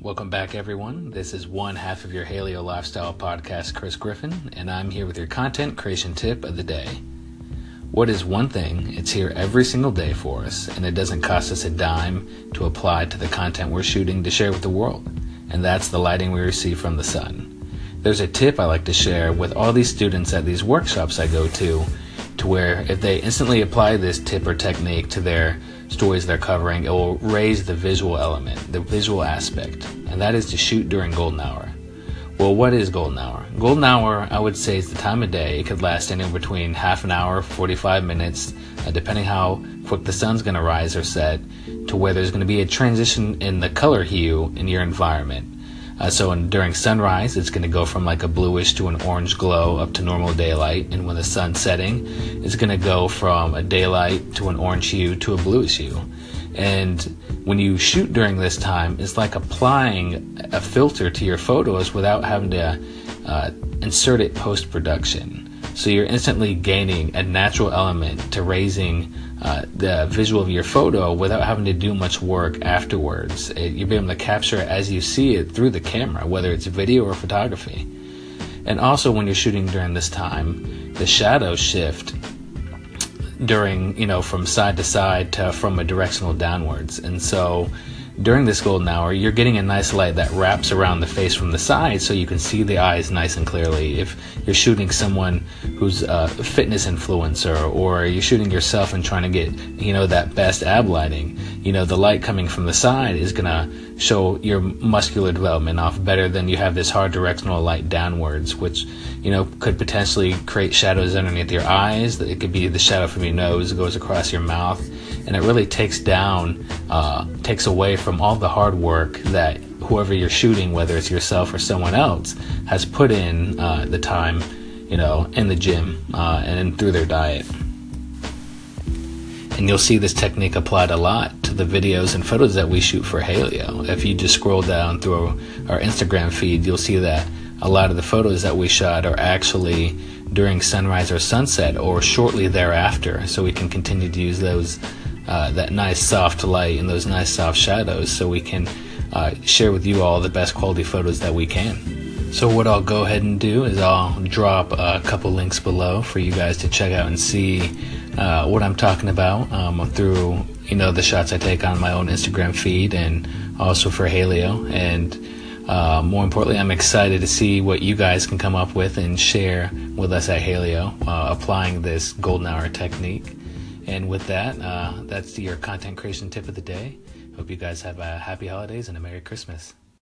Welcome back, everyone. This is one half of your Haleo Lifestyle podcast, Chris Griffin, and I'm here with your content creation tip of the day. What is one thing? It's here every single day for us, and it doesn't cost us a dime to apply to the content we're shooting to share with the world, and that's the lighting we receive from the sun. There's a tip I like to share with all these students at these workshops I go to, to where if they instantly apply this tip or technique to their stories they're covering, it will raise the visual element, the visual aspect, and that is to shoot during golden hour. Well, what is golden hour? Golden hour, I would say, is the time of day. It could last anywhere between half an hour, 45 minutes, uh, depending how quick the sun's going to rise or set, to where there's going to be a transition in the color hue in your environment. Uh, so in, during sunrise, it's going to go from like a bluish to an orange glow up to normal daylight. And when the sun's setting, it's going to go from a daylight to an orange hue to a bluish hue. And when you shoot during this time, it's like applying a filter to your photos without having to uh, insert it post production. So you're instantly gaining a natural element to raising uh, the visual of your photo without having to do much work afterwards. It, you'll be able to capture it as you see it through the camera, whether it's video or photography. And also, when you're shooting during this time, the shadows shift during, you know, from side to side to from a directional downwards. And so, during this golden hour, you're getting a nice light that wraps around the face from the side so you can see the eyes nice and clearly. If you're shooting someone who's a fitness influencer or you're shooting yourself and trying to get, you know, that best ab lighting, you know, the light coming from the side is going to show your muscular development off better than you have this hard directional light downwards, which, you know, could potentially create shadows underneath your eyes. It could be the shadow from your nose goes across your mouth and it really takes down, uh, takes away from all the hard work that whoever you're shooting, whether it's yourself or someone else, has put in uh, the time, you know, in the gym uh, and through their diet. And you'll see this technique applied a lot to the videos and photos that we shoot for Haleo. If you just scroll down through our Instagram feed, you'll see that a lot of the photos that we shot are actually during sunrise or sunset or shortly thereafter, so we can continue to use those uh, that nice soft light and those nice soft shadows so we can uh, share with you all the best quality photos that we can. So what I'll go ahead and do is I'll drop a couple links below for you guys to check out and see uh, what I'm talking about um, through you know the shots I take on my own Instagram feed and also for Haleo and uh, more importantly, I'm excited to see what you guys can come up with and share with us at Haleo, uh, applying this golden hour technique. And with that, uh, that's your content creation tip of the day. Hope you guys have a happy holidays and a Merry Christmas.